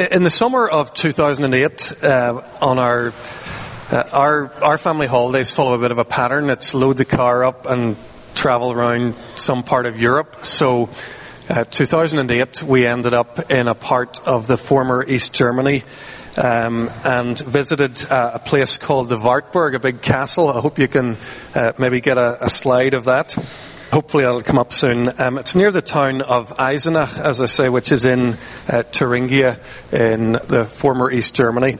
In the summer of 2008, uh, on our uh, our our family holidays follow a bit of a pattern. It's load the car up and travel around some part of Europe. So, uh, 2008, we ended up in a part of the former East Germany. Um, and visited uh, a place called the Wartburg, a big castle. I hope you can uh, maybe get a, a slide of that. Hopefully that'll come up soon. Um, it's near the town of Eisenach, as I say, which is in uh, Thuringia in the former East Germany.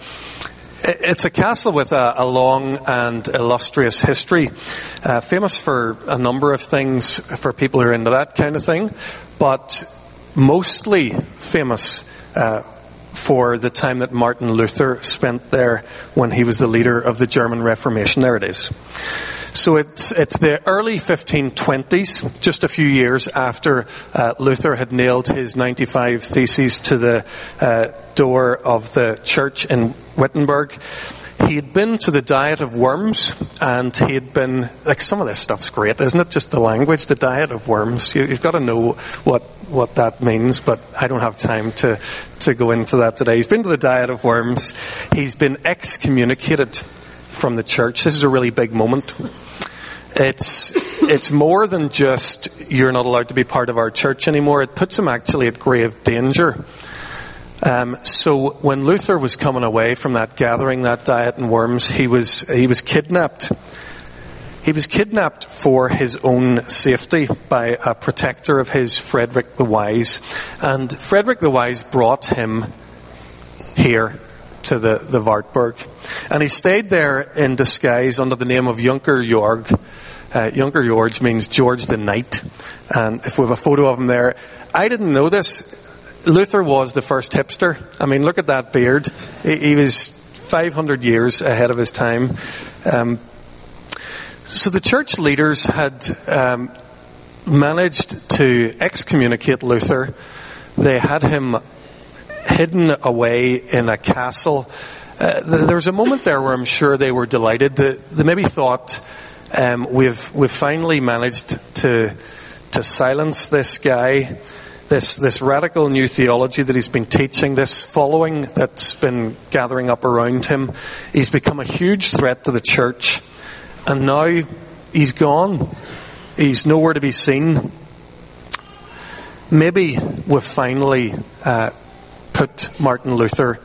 It's a castle with a, a long and illustrious history, uh, famous for a number of things for people who are into that kind of thing, but mostly famous uh, for the time that Martin Luther spent there when he was the leader of the German Reformation. There it is. So it's, it's the early 1520s, just a few years after uh, Luther had nailed his 95 theses to the uh, door of the church in Wittenberg. He had been to the Diet of Worms, and he had been, like, some of this stuff's great, isn't it? Just the language, the Diet of Worms. You, have got to know what, what that means, but I don't have time to, to go into that today. He's been to the Diet of Worms. He's been excommunicated from the church. This is a really big moment. It's, it's more than just you're not allowed to be part of our church anymore. It puts him actually at grave danger. Um, so when Luther was coming away from that gathering, that diet in Worms, he was, he was kidnapped. He was kidnapped for his own safety by a protector of his, Frederick the Wise. And Frederick the Wise brought him here to the, the Wartburg. And he stayed there in disguise under the name of Junker Jorg. Uh, Junker Jorg means George the Knight. And if we have a photo of him there, I didn't know this. Luther was the first hipster. I mean, look at that beard. He, he was 500 years ahead of his time. Um, so the church leaders had um, managed to excommunicate Luther. They had him hidden away in a castle. Uh, there was a moment there where I'm sure they were delighted. They, they maybe thought, um, we've, we've finally managed to, to silence this guy, this, this radical new theology that he's been teaching, this following that's been gathering up around him. He's become a huge threat to the church. And now he's gone. He's nowhere to be seen. Maybe we've finally uh, put Martin Luther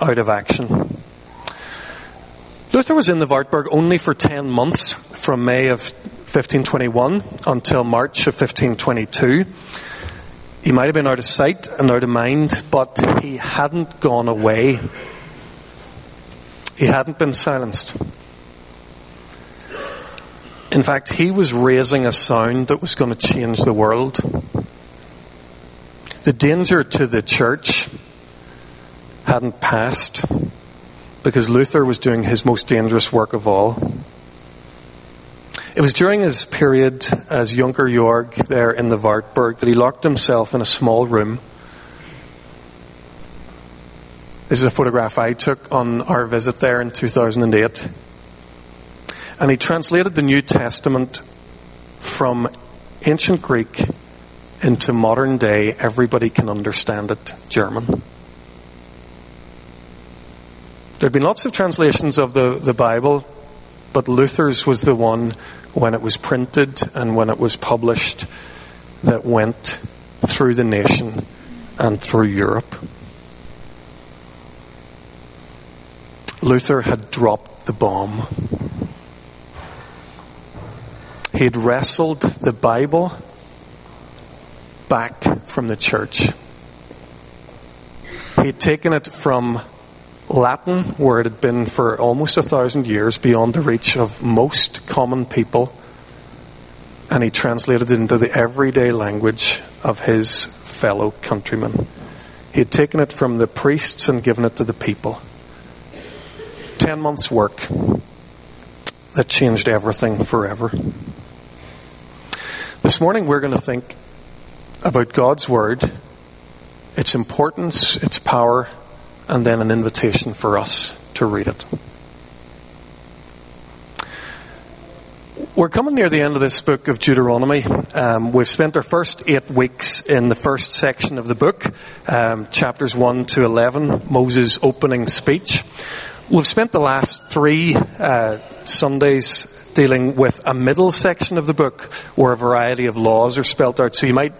out of action. Luther was in the Wartburg only for 10 months from May of 1521 until March of 1522. He might have been out of sight and out of mind, but he hadn't gone away. He hadn't been silenced. In fact, he was raising a sound that was going to change the world. The danger to the church hadn't passed because Luther was doing his most dangerous work of all. It was during his period as Junker Jorg there in the Wartburg that he locked himself in a small room. This is a photograph I took on our visit there in 2008. And he translated the New Testament from ancient Greek into modern day, everybody can understand it, German. There have been lots of translations of the, the Bible, but Luther's was the one when it was printed and when it was published that went through the nation and through Europe. Luther had dropped the bomb. He had wrestled the Bible back from the church. He had taken it from Latin, where it had been for almost a thousand years, beyond the reach of most common people, and he translated it into the everyday language of his fellow countrymen. He had taken it from the priests and given it to the people. Ten months' work that changed everything forever. This morning we're going to think about God's Word, its importance, its power, and then an invitation for us to read it. We're coming near the end of this book of Deuteronomy. Um, we've spent our first eight weeks in the first section of the book, um, chapters 1 to 11, Moses' opening speech. We've spent the last three uh, Sundays dealing with a middle section of the book where a variety of laws are spelt out. So you might,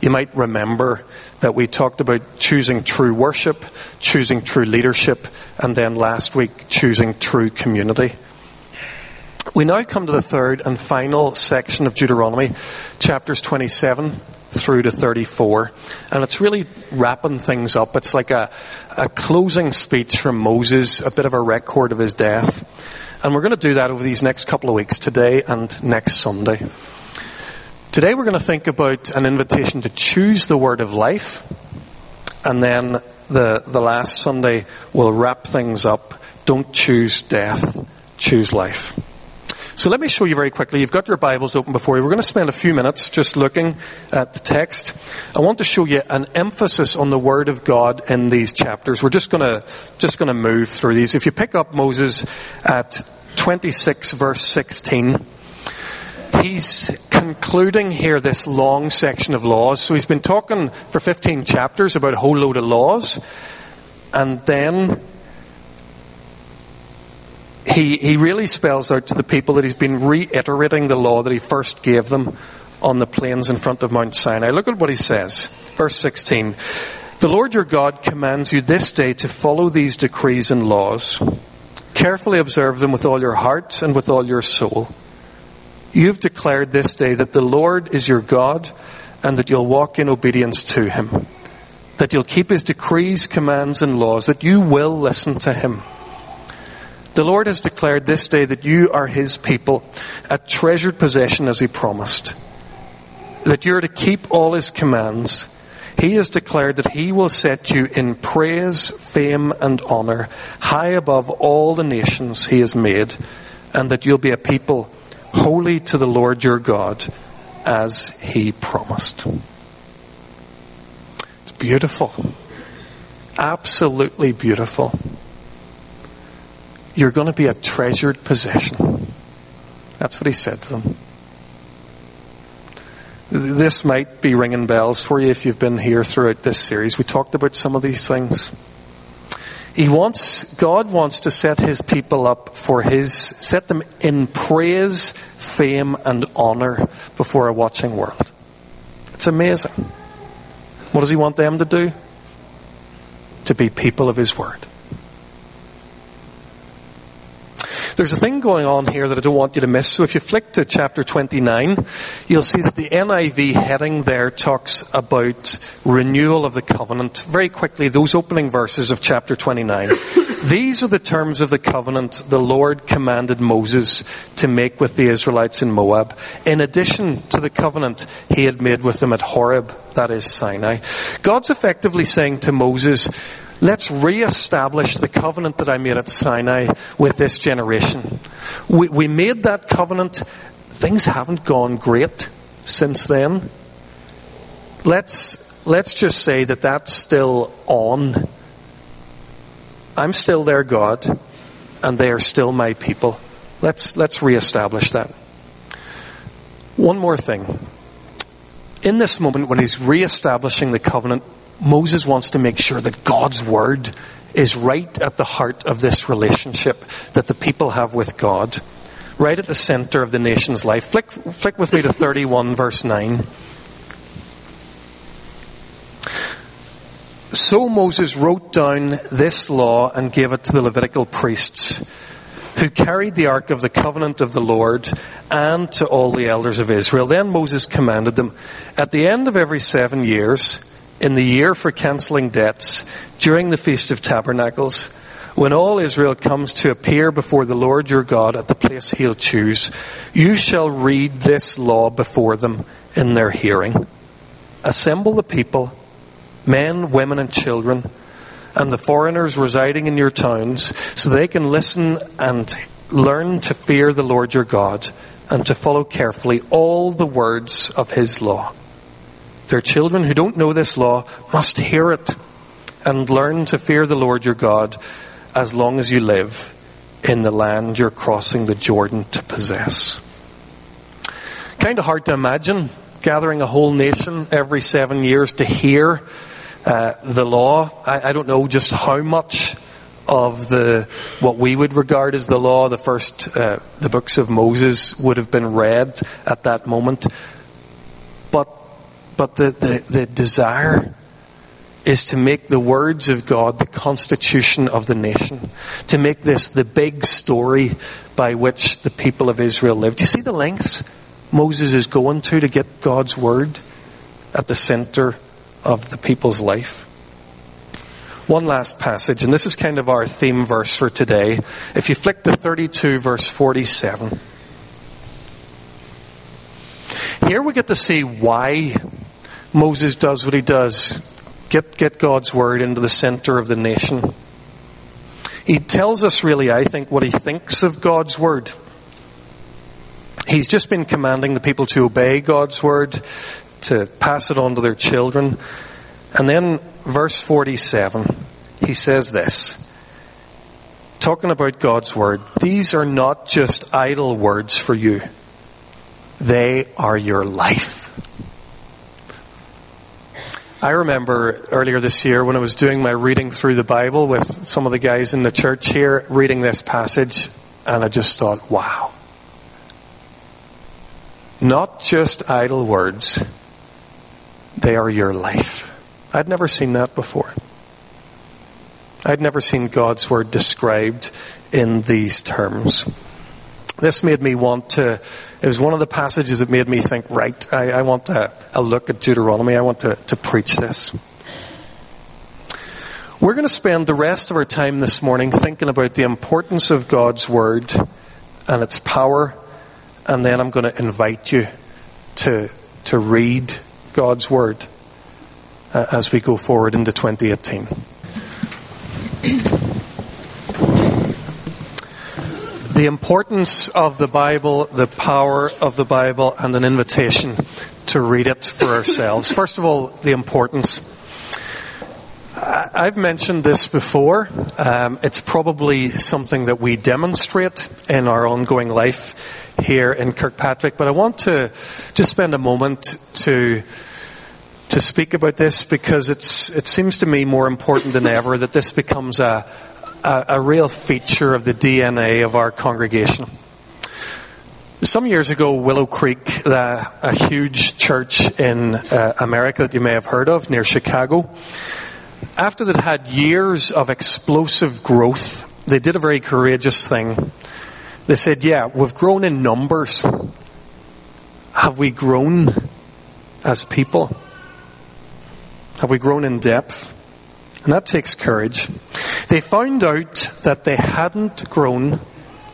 you might remember that we talked about choosing true worship, choosing true leadership, and then last week choosing true community. We now come to the third and final section of Deuteronomy, chapters 27 through to 34. And it's really wrapping things up. It's like a, a closing speech from Moses, a bit of a record of his death. And we're going to do that over these next couple of weeks, today and next Sunday. Today we're going to think about an invitation to choose the word of life. And then the, the last Sunday we'll wrap things up. Don't choose death, choose life. So let me show you very quickly. You've got your Bibles open before you. We're going to spend a few minutes just looking at the text. I want to show you an emphasis on the Word of God in these chapters. We're just going to, just going to move through these. If you pick up Moses at 26 verse 16, he's concluding here this long section of laws. So he's been talking for 15 chapters about a whole load of laws. And then he, he really spells out to the people that he's been reiterating the law that he first gave them on the plains in front of Mount Sinai. Look at what he says. Verse 16. The Lord your God commands you this day to follow these decrees and laws. Carefully observe them with all your heart and with all your soul. You've declared this day that the Lord is your God and that you'll walk in obedience to him. That you'll keep his decrees, commands, and laws. That you will listen to him the Lord has declared this day that you are His people, a treasured possession as He promised. That you're to keep all His commands. He has declared that He will set you in praise, fame, and honor, high above all the nations He has made, and that you'll be a people holy to the Lord your God, as He promised. It's beautiful. Absolutely beautiful. You're going to be a treasured possession. That's what he said to them. This might be ringing bells for you if you've been here throughout this series. We talked about some of these things. He wants, God wants to set his people up for his, set them in praise, fame, and honor before a watching world. It's amazing. What does he want them to do? To be people of his word. There's a thing going on here that I don't want you to miss. So if you flick to chapter 29, you'll see that the NIV heading there talks about renewal of the covenant. Very quickly, those opening verses of chapter 29. These are the terms of the covenant the Lord commanded Moses to make with the Israelites in Moab, in addition to the covenant he had made with them at Horeb, that is Sinai. God's effectively saying to Moses, Let's re-establish the covenant that I made at Sinai with this generation. We, we made that covenant. Things haven't gone great since then. Let's, let's just say that that's still on. I'm still their God, and they are still my people. Let's, let's re-establish that. One more thing. In this moment when he's re-establishing the covenant Moses wants to make sure that God's word is right at the heart of this relationship that the people have with God, right at the center of the nation's life. Flick, flick with me to 31, verse 9. So Moses wrote down this law and gave it to the Levitical priests, who carried the ark of the covenant of the Lord, and to all the elders of Israel. Then Moses commanded them, At the end of every seven years, in the year for cancelling debts, during the Feast of Tabernacles, when all Israel comes to appear before the Lord your God at the place he'll choose, you shall read this law before them in their hearing. Assemble the people, men, women, and children, and the foreigners residing in your towns, so they can listen and learn to fear the Lord your God and to follow carefully all the words of his law their children who don't know this law must hear it and learn to fear the Lord your God as long as you live in the land you're crossing the Jordan to possess. kind of hard to imagine gathering a whole nation every seven years to hear uh, the law. I, I, don't know just how much of the what we would regard as the law, the first uh, the books of Moses would have been read at that moment. But but the, the, the desire is to make the words of God the constitution of the nation, to make this the big story by which the people of Israel lived. Do you see the lengths Moses is going to to get God's word at the center of the people's life? One last passage, and this is kind of our theme verse for today. If you flick to 32, verse 47, here we get to see why Moses does what he does get, get God's word into the center of the nation. He tells us, really, I think, what he thinks of God's word. He's just been commanding the people to obey God's word, to pass it on to their children. And then, verse 47, he says this talking about God's word, these are not just idle words for you, they are your life. I remember earlier this year when I was doing my reading through the Bible with some of the guys in the church here, reading this passage, and I just thought, wow. Not just idle words, they are your life. I'd never seen that before. I'd never seen God's word described in these terms. This made me want to it was one of the passages that made me think, right, I, I want a, a look at Deuteronomy. I want to, to preach this. We're going to spend the rest of our time this morning thinking about the importance of God's Word and its power, and then I'm going to invite you to, to read God's Word uh, as we go forward into 2018. The importance of the Bible, the power of the Bible, and an invitation to read it for ourselves. First of all, the importance. I've mentioned this before. Um, it's probably something that we demonstrate in our ongoing life here in Kirkpatrick, but I want to just spend a moment to to speak about this because it's it seems to me more important than ever that this becomes a a, a real feature of the DNA of our congregation. Some years ago, Willow Creek, a huge church in uh, America that you may have heard of near Chicago, after they'd had years of explosive growth, they did a very courageous thing. They said, Yeah, we've grown in numbers. Have we grown as people? Have we grown in depth? And that takes courage. They found out that they hadn't grown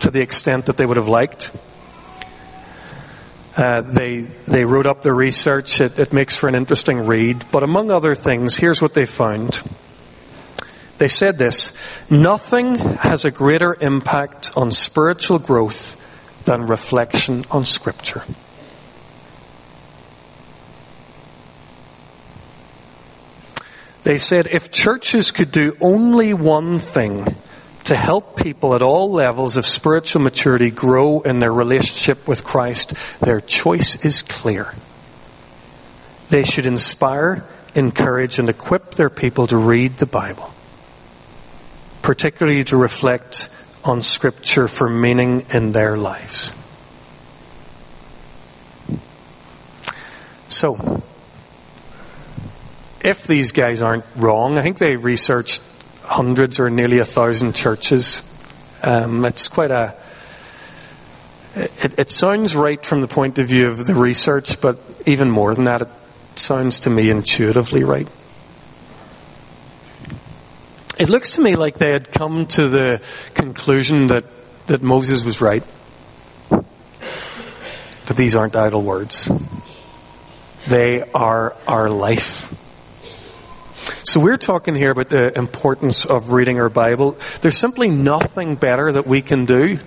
to the extent that they would have liked. Uh, they they wrote up their research. It, it makes for an interesting read. But among other things, here's what they found. They said this: nothing has a greater impact on spiritual growth than reflection on Scripture. They said if churches could do only one thing to help people at all levels of spiritual maturity grow in their relationship with Christ, their choice is clear. They should inspire, encourage, and equip their people to read the Bible, particularly to reflect on Scripture for meaning in their lives. So, if these guys aren't wrong, I think they researched hundreds or nearly a thousand churches. Um, it's quite a. It, it, sounds right from the point of view of the research, but even more than that, it sounds to me intuitively right. It looks to me like they had come to the conclusion that, that Moses was right. That these aren't idle words. They are our life. So we're talking here about the importance of reading our Bible. There's simply nothing better that we can do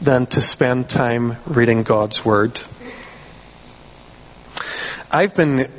than to spend time reading God's Word. I've been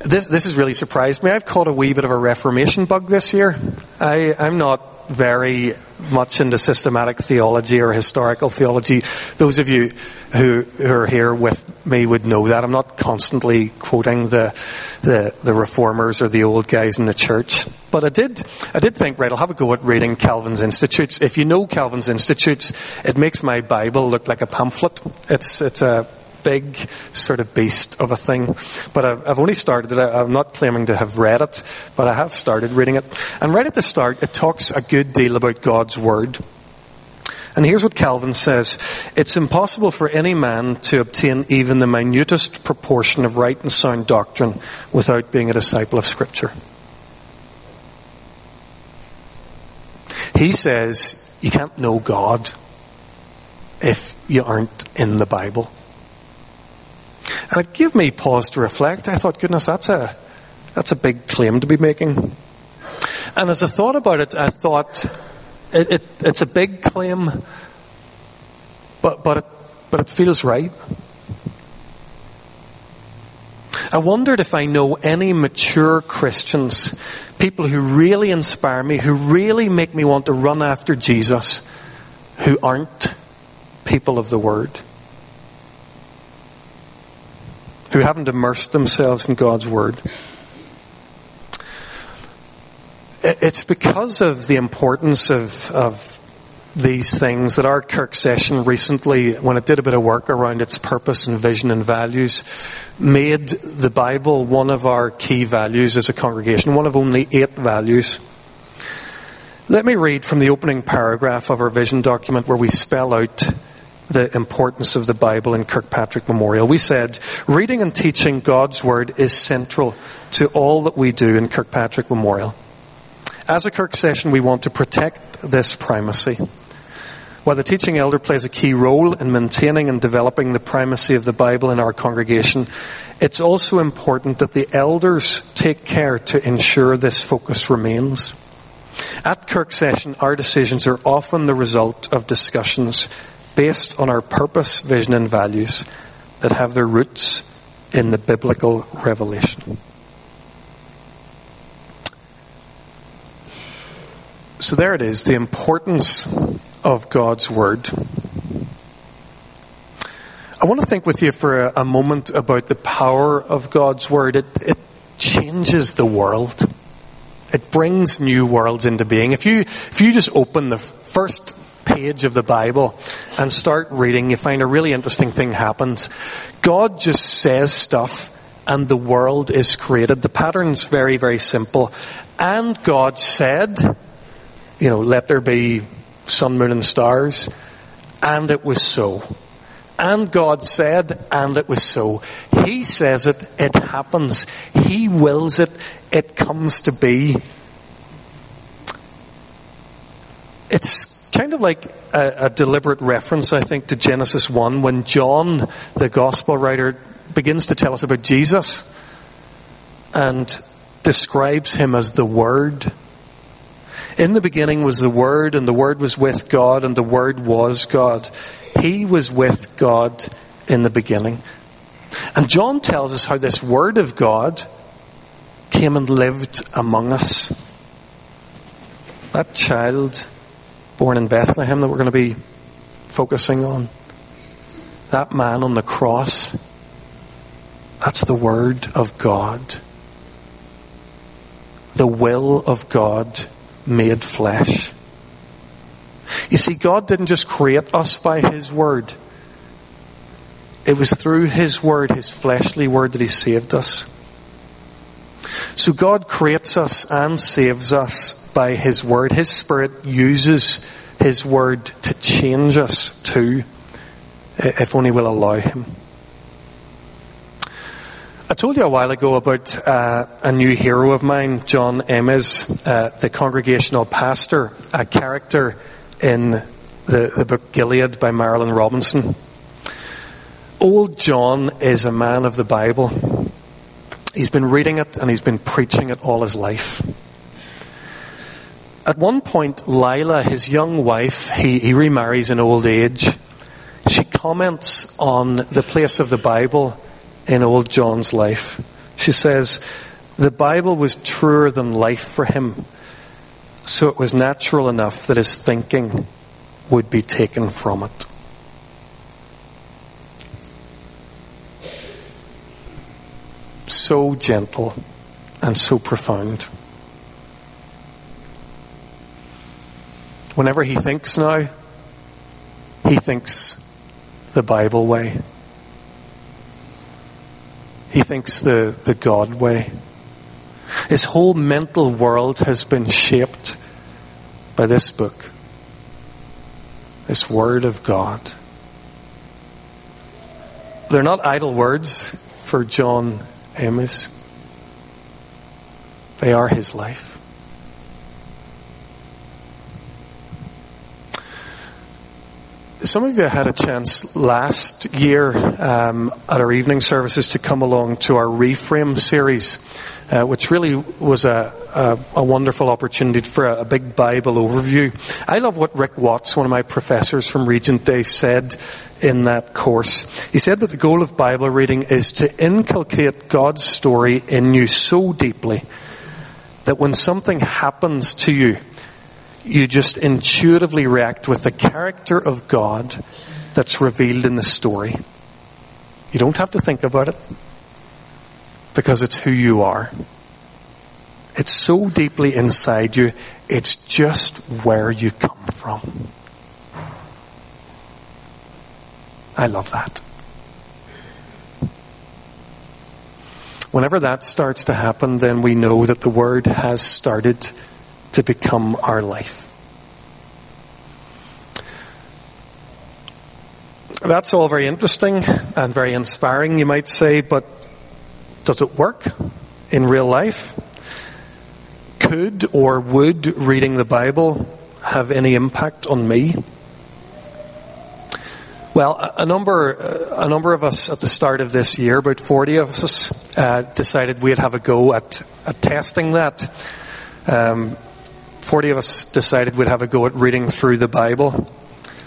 this this has really surprised me. I've caught a wee bit of a Reformation bug this year. I, I'm not very much into systematic theology or historical theology. Those of you who, who are here with me would know that. I'm not constantly quoting the, the, the reformers or the old guys in the church. But I did, I did think, right, I'll have a go at reading Calvin's Institutes. If you know Calvin's Institutes, it makes my Bible look like a pamphlet. It's, it's a big sort of beast of a thing. But I've, only started it. I'm not claiming to have read it, but I have started reading it. And right at the start, it talks a good deal about God's Word. And here's what Calvin says It's impossible for any man to obtain even the minutest proportion of right and sound doctrine without being a disciple of Scripture. He says you can't know God if you aren't in the Bible. And it gave me pause to reflect. I thought, goodness, that's a, that's a big claim to be making. And as I thought about it, I thought, it, it, it's a big claim, but, but, it, but it feels right. I wondered if I know any mature Christians, people who really inspire me, who really make me want to run after Jesus, who aren't people of the Word who haven't immersed themselves in God's Word. It's because of the importance of, of these things that our Kirk session recently, when it did a bit of work around its purpose and vision and values, made the Bible one of our key values as a congregation, one of only eight values. Let me read from the opening paragraph of our vision document where we spell out the importance of the Bible in Kirkpatrick Memorial. We said reading and teaching God's Word is central to all that we do in Kirkpatrick Memorial. As a Kirk session, we want to protect this primacy. While the teaching elder plays a key role in maintaining and developing the primacy of the Bible in our congregation, it's also important that the elders take care to ensure this focus remains. At Kirk session, our decisions are often the result of discussions based on our purpose, vision, and values that have their roots in the biblical revelation. So there it is, the importance of God's Word. I want to think with you for a, a moment about the power of God's Word. It, it changes the world. It brings new worlds into being. If you, if you just open the first page of the Bible and start reading, you find a really interesting thing happens. God just says stuff and the world is created. The pattern's very, very simple. And God said, you know, let there be sun, moon, and stars. And it was so. And God said, and it was so. He says it, it happens. He wills it, it comes to be. It's kind of like a, a, deliberate reference, I think, to Genesis 1 when John, the gospel writer, begins to tell us about Jesus and describes him as the Word. In the beginning was the Word, and the Word was with God, and the Word was God. He was with God in the beginning. And John tells us how this Word of God came and lived among us. That child born in Bethlehem that we're going to be focusing on. That man on the cross, that's the Word of God. The will of God made flesh. You see, God didn't just create us by His Word. It was through His Word, His fleshly Word, that He saved us. So God creates us and saves us by His Word. His Spirit uses His Word to change us too, if only we'll allow Him. I told you a while ago about uh, a new hero of mine, John Ames, uh, the congregational pastor, a character in the, the book Gilead by Marilynne Robinson. Old John is a man of the Bible. He's been reading it and he's been preaching it all his life. At one point, Lila, his young wife, he, he remarries in old age. She comments on the place of the Bible in old John's life. She says, The Bible was truer than life for him. so it was natural enough that his thinking would be taken from it. So gentle and so profound. Whenever he thinks now, he thinks the Bible way. He thinks the, the God way. His whole mental world has been shaped by this book, this Word of God. They're not idle words for John Ames, they are his life. Some of you had a chance last year um, at our evening services to come along to our Reframe series, uh, which really was a, a, a wonderful opportunity for a, a, big Bible overview. I love what Rick Watts, one of my professors from Regent Day, said in that course. He said that the goal of Bible reading is to inculcate God's story in you so deeply that when something happens to you, you just intuitively react with the character of God that's revealed in the story. You don't have to think about it because it's who you are. It's so deeply inside you, it's just where you come from. I love that. Whenever that starts to happen, then we know that the Word has started to become our life. That's all very interesting and very inspiring, you might say, but does it work in real life? Could or would reading the Bible have any impact on me? Well, a number, a number of us at the start of this year, about 40 of us, uh, decided we'd have a go at, at testing that. Um, 40 of us decided we'd have a go at reading through the Bible.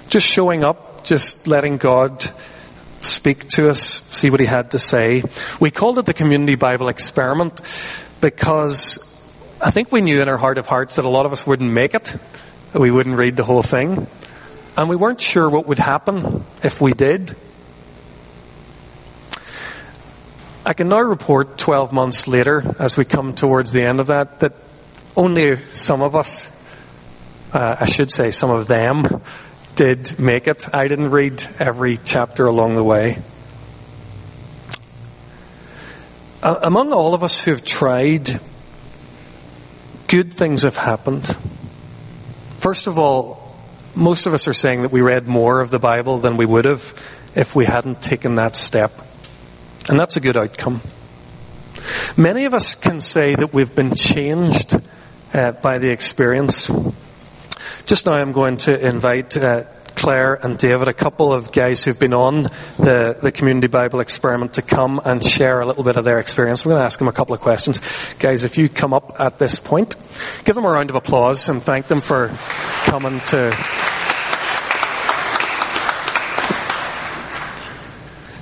Just showing up, just letting God speak to us, see what He had to say. We called it the Community Bible Experiment because I think we knew in our heart of hearts that a lot of us wouldn't make it, that we wouldn't read the whole thing. And we weren't sure what would happen if we did. I can now report 12 months later, as we come towards the end of that, that only some of us, uh, I should say some of them, did make it. I didn't read every chapter along the way. Uh, among all of us who have tried, good things have happened. First of all, most of us are saying that we read more of the Bible than we would have if we hadn't taken that step. And that's a good outcome. Many of us can say that we've been changed uh, by the experience. Just now, I'm going to invite uh, Claire and David, a couple of guys who've been on the, the Community Bible Experiment, to come and share a little bit of their experience. We're going to ask them a couple of questions. Guys, if you come up at this point, give them a round of applause and thank them for coming to.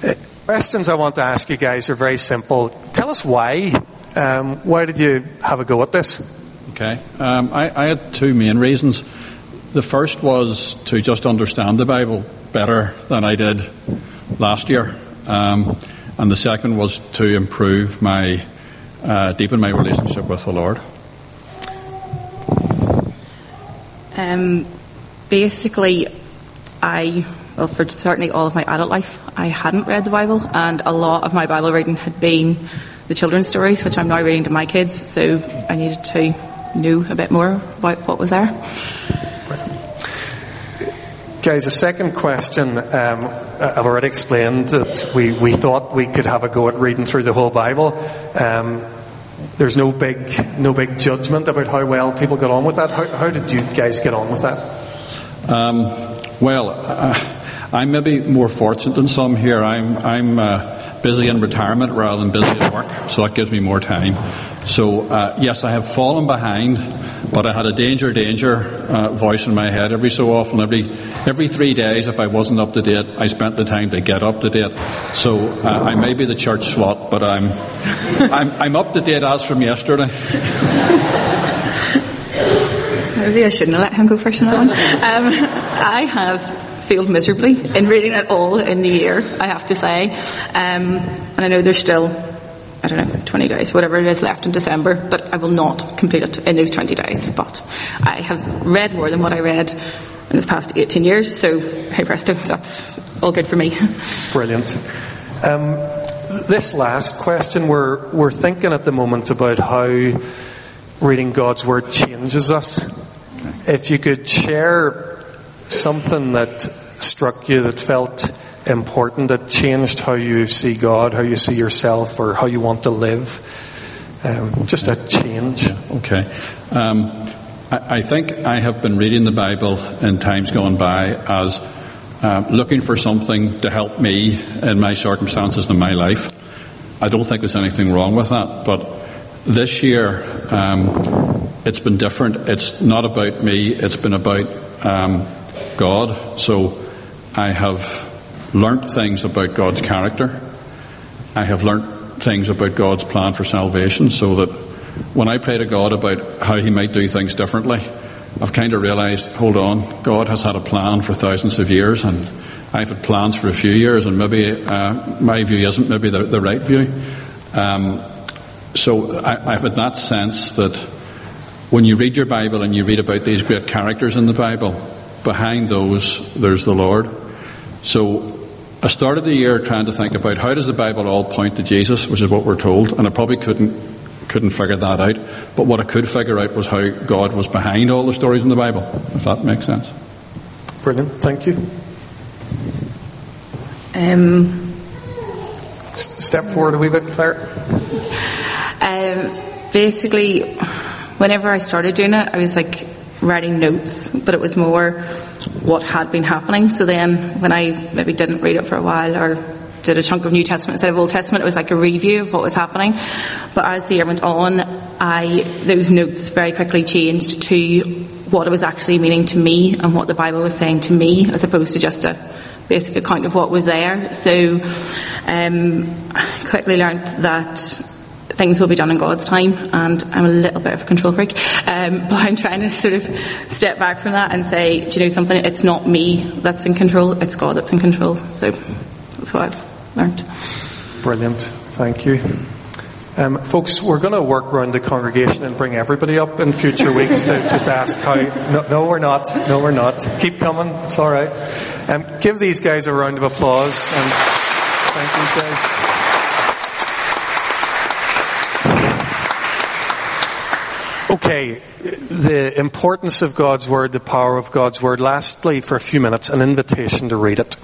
Uh, questions I want to ask you guys are very simple. Tell us why. Um, why did you have a go at this? Okay. Um, I, I, had two main reasons. The first was to just understand the Bible better than I did last year. Um, and the second was to improve my, uh, deepen my relationship with the Lord. Um, basically, I, well, for certainly all of my adult life, I hadn't read the Bible, and a lot of my Bible reading had been the children's stories, which I'm now reading to my kids, so I needed to knew a bit more about what was there. Guys, a second question. Um, I've already explained that we, we thought we could have a go at reading through the whole Bible. Um, there's no big no big judgment about how well people got on with that. How, how did you guys get on with that? Um, well, uh, I'm maybe more fortunate than some here. I'm I'm uh, busy in retirement rather than busy at work, so that gives me more time. So, uh, yes, I have fallen behind, but I had a danger, danger uh, voice in my head every so often. Every, every three days, if I wasn't up to date, I spent the time to get up to date. So, uh, I may be the church swat, but I'm, I'm, I'm up to date as from yesterday. I shouldn't have let him go first in that one. Um, I have failed miserably in reading it all in the year, I have to say. Um, and I know there's still, I don't know, 20 days, whatever it is left in December, but I will not complete it in those 20 days. But I have read more than what I read in this past 18 years, so hey presto, that's all good for me. Brilliant. Um, this last question, we're, we're thinking at the moment about how reading God's Word changes us. If you could share something that struck you that felt important, that changed how you see God, how you see yourself, or how you want to live. Um, just a change. Okay. Um, I, I, think I have been reading the Bible in times gone by as uh, looking for something to help me in my circumstances in my life. I don't think there's anything wrong with that, but this year um, it's been different. It's not about me, it's been about um, God. So I have learnt things about God's character. I have learnt things about God's plan for salvation so that when I pray to God about how He might do things differently, I've kind of realised, hold on, God has had a plan for thousands of years, and I've had plans for a few years, and maybe uh, my view isn't maybe the, the right view. Um, so I, I've had that sense that when you read your Bible and you read about these great characters in the Bible, behind those there's the Lord. So I started the year trying to think about how does the Bible all point to Jesus, which is what we're told, and I probably couldn't couldn't figure that out. But what I could figure out was how God was behind all the stories in the Bible, if that makes sense. Brilliant. Thank you. Um, S- step forward a wee bit, Claire. Um, basically, whenever I started doing it, I was like writing notes, but it was more what had been happening. So then, when I maybe didn't read it for a while or did a chunk of New Testament instead of Old Testament, it was like a review of what was happening. But as the year went on, I those notes very quickly changed to what it was actually meaning to me and what the Bible was saying to me, as opposed to just a basic account of what was there. So um, I quickly learnt that things will be done in God's time, and I'm a little bit of a control freak. Um, but I'm trying to sort of step back from that and say, do you know something? It's not me that's in control, it's God that's in control. So that's what I've learned. Brilliant. Thank you. Um, folks, we're going to work around the congregation and bring everybody up in future weeks to just ask how. No, no we're not. No, we're not. Keep coming. It's all right. Um, give these guys a round of applause. And thank you, guys. Okay, the importance of God's Word, the power of God's Word. Lastly, for a few minutes, an invitation to read it.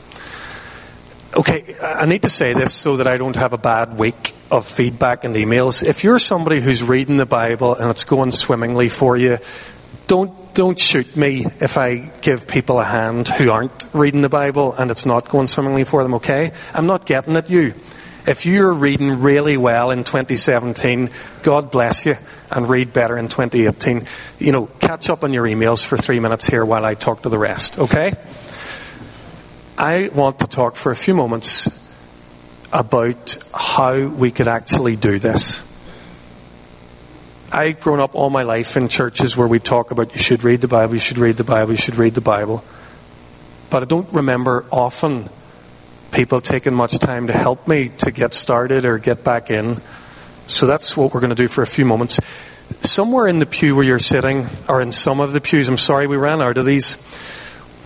Okay, I need to say this so that I don't have a bad week of feedback and emails. If you're somebody who's reading the Bible and it's going swimmingly for you, don't don't shoot me if I give people a hand who aren't reading the Bible and it's not going swimmingly for them, okay? I'm not getting at you. If you're reading really well in 2017, God bless you and read better in 2018. You know, catch up on your emails for three minutes here while I talk to the rest, okay? I want to talk for a few moments about how we could actually do this. I've grown up all my life in churches where we talk about you should read the Bible, you should read the Bible, you should read the Bible. But I don't remember often people taking much time to help me to get started or get back in. So that's what we're going to do for a few moments. Somewhere in the pew where you're sitting, or in some of the pews, I'm sorry we ran out of these,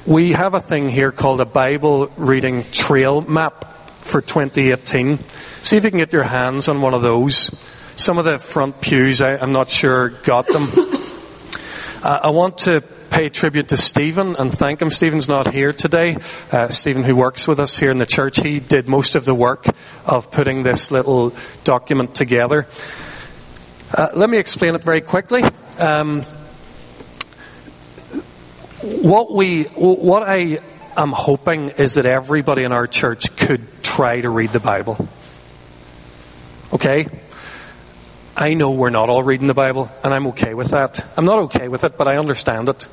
we have a thing here called a Bible reading trail map for 2018. See if you can get your hands on one of those. Some of the front pews, I, am not sure, got them. Uh, I want to pay tribute to Stephen and thank him. Stephen's not here today. Uh, Stephen, who works with us here in the church, he did most of the work of putting this little document together. Uh, let me explain it very quickly. Um, what we, what I am hoping is that everybody in our church could try to read the Bible. Okay? I know we're not all reading the Bible, and I'm okay with that. I'm not okay with it, but I understand it.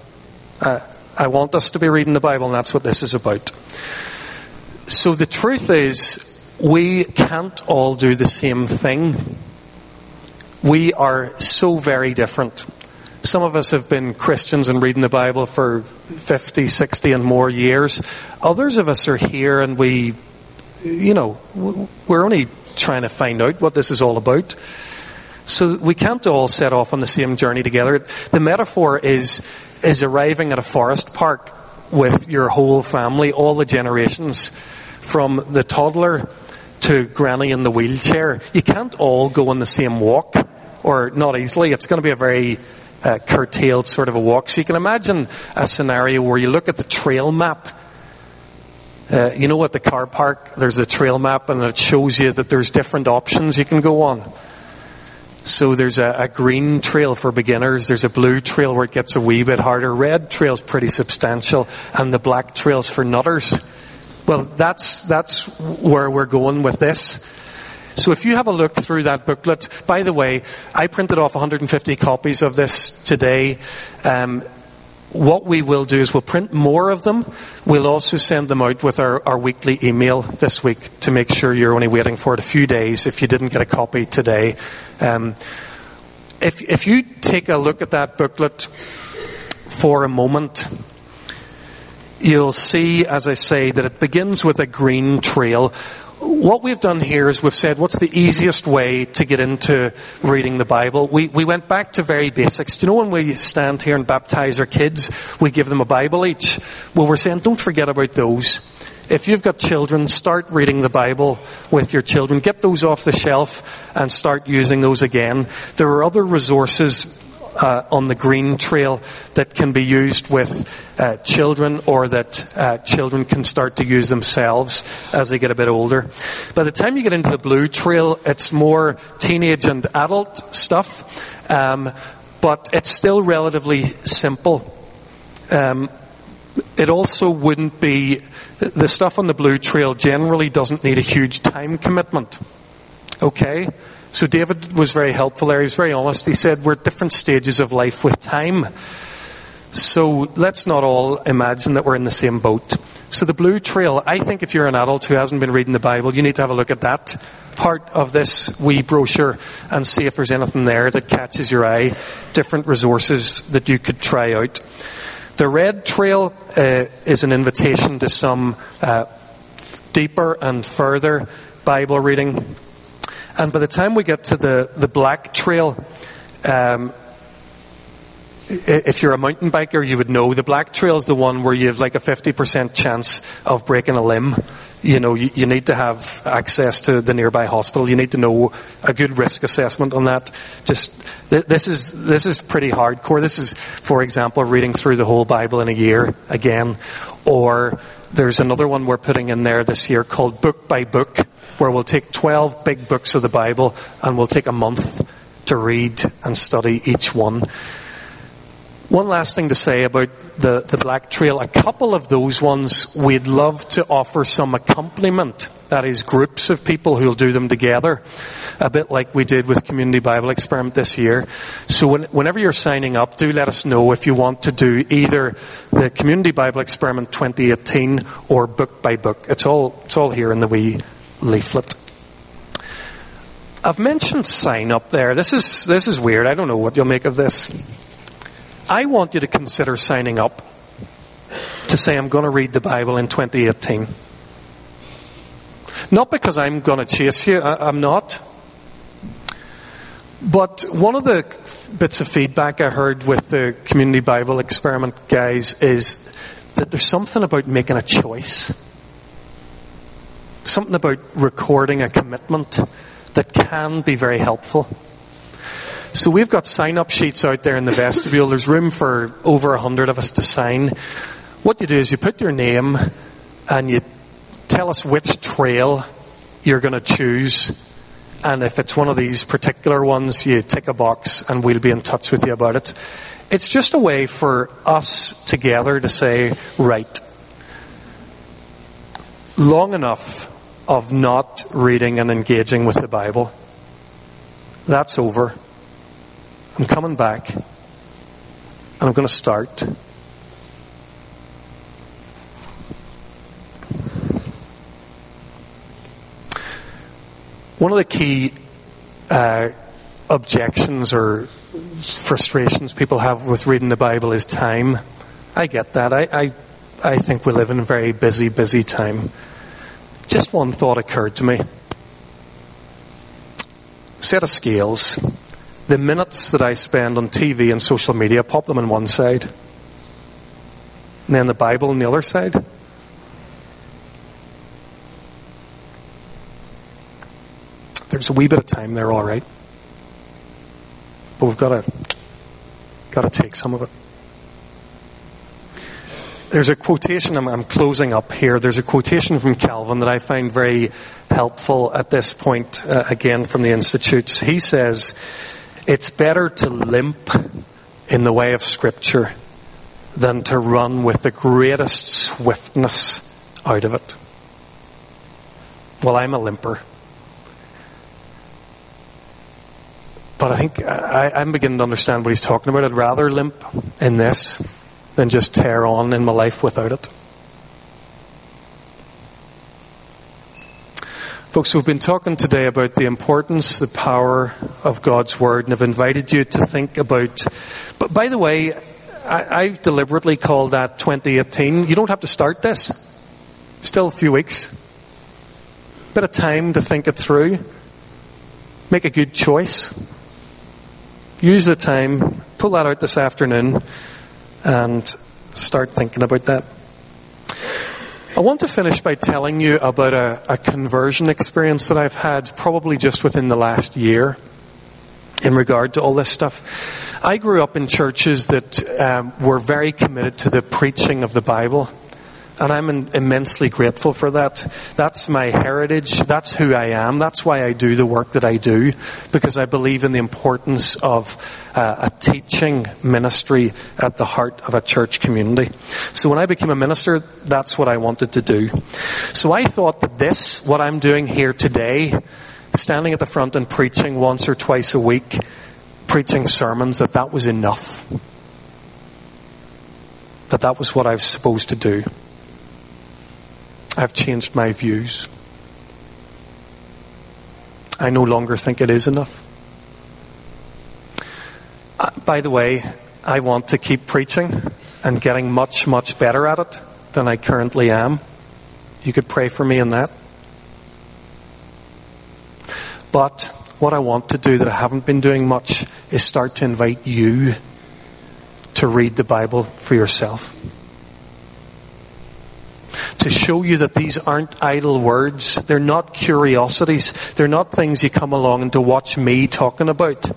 Uh, I want us to be reading the Bible, and that's what this is about. So the truth is, we can't all do the same thing. We are so very different. Some of us have been Christians and reading the Bible for 50, 60 and more years. Others of us are here and we, you know, we're only trying to find out what this is all about. So we can't all set off on the same journey together. The metaphor is, is arriving at a forest park with your whole family, all the generations, from the toddler to granny in the wheelchair. You can't all go on the same walk, or not easily. It's going to be a very uh, curtailed sort of a walk. So you can imagine a scenario where you look at the trail map. Uh, you know, at the car park, there's the trail map, and it shows you that there's different options you can go on. So there's a, a, green trail for beginners. There's a blue trail where it gets a wee bit harder. Red trail's pretty substantial, and the black trail's for nutters. Well, that's that's where we're going with this. So if you have a look through that booklet, by the way, I printed off 150 copies of this today. Um, what we will do is we'll print more of them. We'll also send them out with our, our weekly email this week to make sure you're only waiting for it a few days if you didn't get a copy today. Um, if, if you take a look at that booklet for a moment, you'll see, as I say, that it begins with a green trail what we've done here is we've said, what's the easiest way to get into reading the Bible? We, we went back to very basics. Do you know when we stand here and baptize our kids, we give them a Bible each? Well, we're saying, don't forget about those. If you've got children, start reading the Bible with your children. Get those off the shelf and start using those again. There are other resources uh, on the green trail that can be used with uh, children or that uh, children can start to use themselves as they get a bit older. By the time you get into the blue trail, it's more teenage and adult stuff, um, but it's still relatively simple. Um, it also wouldn't be, the stuff on the blue trail generally doesn't need a huge time commitment. Okay? So David was very helpful there. He was very honest. He said, we're at different stages of life with time. So let's not all imagine that we're in the same boat. So the blue trail, I think if you're an adult who hasn't been reading the Bible, you need to have a look at that part of this wee brochure and see if there's anything there that catches your eye, different resources that you could try out. The red trail uh, is an invitation to some uh, deeper and further Bible reading. And by the time we get to the, the black trail, um, if you're a mountain biker, you would know the black trail is the one where you have like a 50% chance of breaking a limb. You know, you, you, need to have access to the nearby hospital. You need to know a good risk assessment on that. Just, th- this is, this is pretty hardcore. This is, for example, reading through the whole Bible in a year again. Or there's another one we're putting in there this year called Book by Book, where we'll take 12 big books of the Bible and we'll take a month to read and study each one. One last thing to say about the, the Black Trail. A couple of those ones we'd love to offer some accompaniment. That is groups of people who'll do them together. A bit like we did with Community Bible Experience this year. So when, whenever you're signing up, do let us know if you want to do either the Community Bible Experience 2018 or book by book. It's all, it's all here in the wee leaflet. I've mentioned sign up there. This is, this is weird. I don't know what you'll make of this. I want you to consider signing up to say, I'm going to read the Bible in 2018. Not because I'm going to chase you, I, am not. But one of the bits of feedback I heard with the Community Bible Experience guys is that there's something about making a choice. Something about recording a commitment that can be very helpful. So we've got sign up sheets out there in the vestibule. There's room for over a hundred of us to sign. What you do is you put your name and you tell us which trail you're going to choose. And if it's one of these particular ones, you tick a box and we'll be in touch with you about it. It's just a way for us together to say, right, long enough of not reading and engaging with the Bible. That's over. I'm coming back and I'm going to start. One of the key uh, objections or frustrations people have with reading the Bible is time. I get that. I, I, I think we live in a very busy, busy time. Just one thought occurred to me. Set of scales. The minutes that I spend on TV and social media, pop them on one side. And then the Bible on the other side. There's a wee bit of time there, all right. But we've got to, got to take some of it. There's a quotation, I'm, I'm, closing up here. There's a quotation from Calvin that I find very helpful at this point, uh, again from the Institutes. He says, It's better to limp in the way of Scripture than to run with the greatest swiftness out of it. Well, I'm a limper. But I think I, I'm beginning to understand what he's talking about. I'd rather limp in this than just tear on in my life without it. Folks, we've been talking today about the importance, the power of God's Word, and I've invited you to think about. But by the way, I, have deliberately called that 2018. You don't have to start this. Still a few weeks. Bit of time to think it through. Make a good choice. Use the time. Pull that out this afternoon and start thinking about that. I want to finish by telling you about a, a, conversion experience that I've had probably just within the last year in regard to all this stuff. I grew up in churches that um, were very committed to the preaching of the Bible. And I'm immensely grateful for that. That's my heritage. That's who I am. That's why I do the work that I do, because I believe in the importance of uh, a teaching ministry at the heart of a church community. So when I became a minister, that's what I wanted to do. So I thought that this, what I'm doing here today, standing at the front and preaching once or twice a week, preaching sermons, that that was enough. That that was what I was supposed to do. I've changed my views. I no longer think it is enough. Uh, by the way, I want to keep preaching and getting much, much better at it than I currently am. You could pray for me in that. But what I want to do that I haven't been doing much is start to invite you to read the Bible for yourself to show you that these aren't idle words. They're not curiosities. They're not things you come along and to watch me talking about.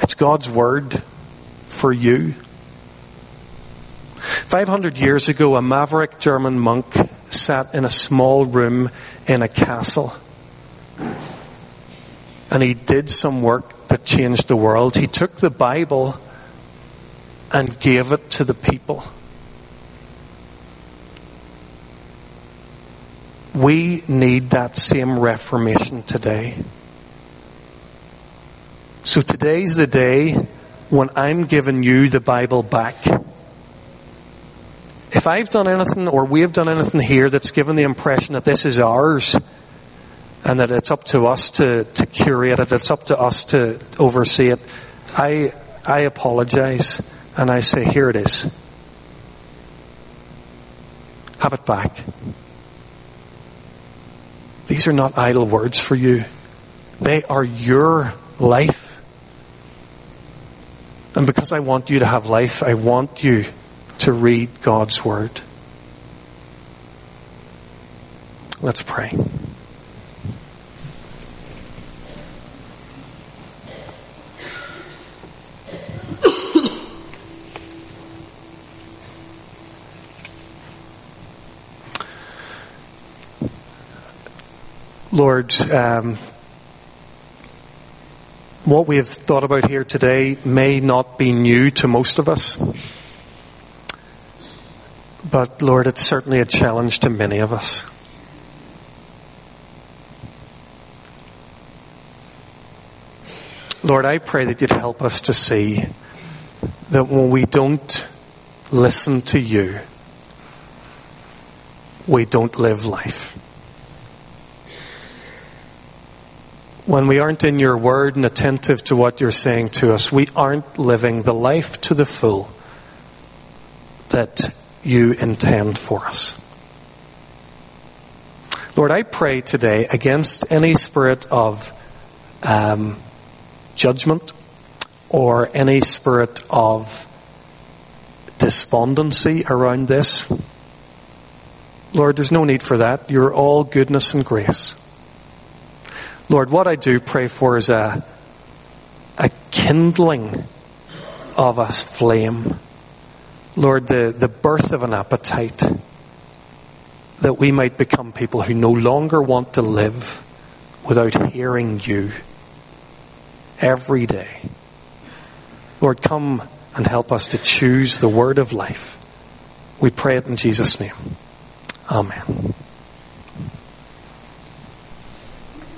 It's God's Word for you. 500 years ago, a maverick German monk sat in a small room in a castle. And he did some work that changed the world. He took the Bible and gave it to the people. We need that same reformation today. So today's the day when I'm giving you the Bible back. If I've done anything or we've done anything here that's given the impression that this is ours and that it's up to us to, to curate it, it's up to us to oversee it, I, I apologize and I say, here it is. Have it back. These are not idle words for you. They are your life. And because I want you to have life, I want you to read God's Word. Let's pray. Lord, um, what we have thought about here today may not be new to most of us. But Lord, it's certainly a challenge to many of us. Lord, I pray that you'd help us to see that when we don't listen to you, we don't live life. When we aren't in your word and attentive to what you're saying to us, we aren't living the life to the full that you intend for us. Lord, I pray today against any spirit of um, judgment or any spirit of despondency around this. Lord, there's no need for that. You're all goodness and grace. Lord, what I do pray for is a, a kindling of a flame. Lord, the, the birth of an appetite that we might become people who no longer want to live without hearing you every day. Lord, come and help us to choose the word of life. We pray it in Jesus' name. Amen.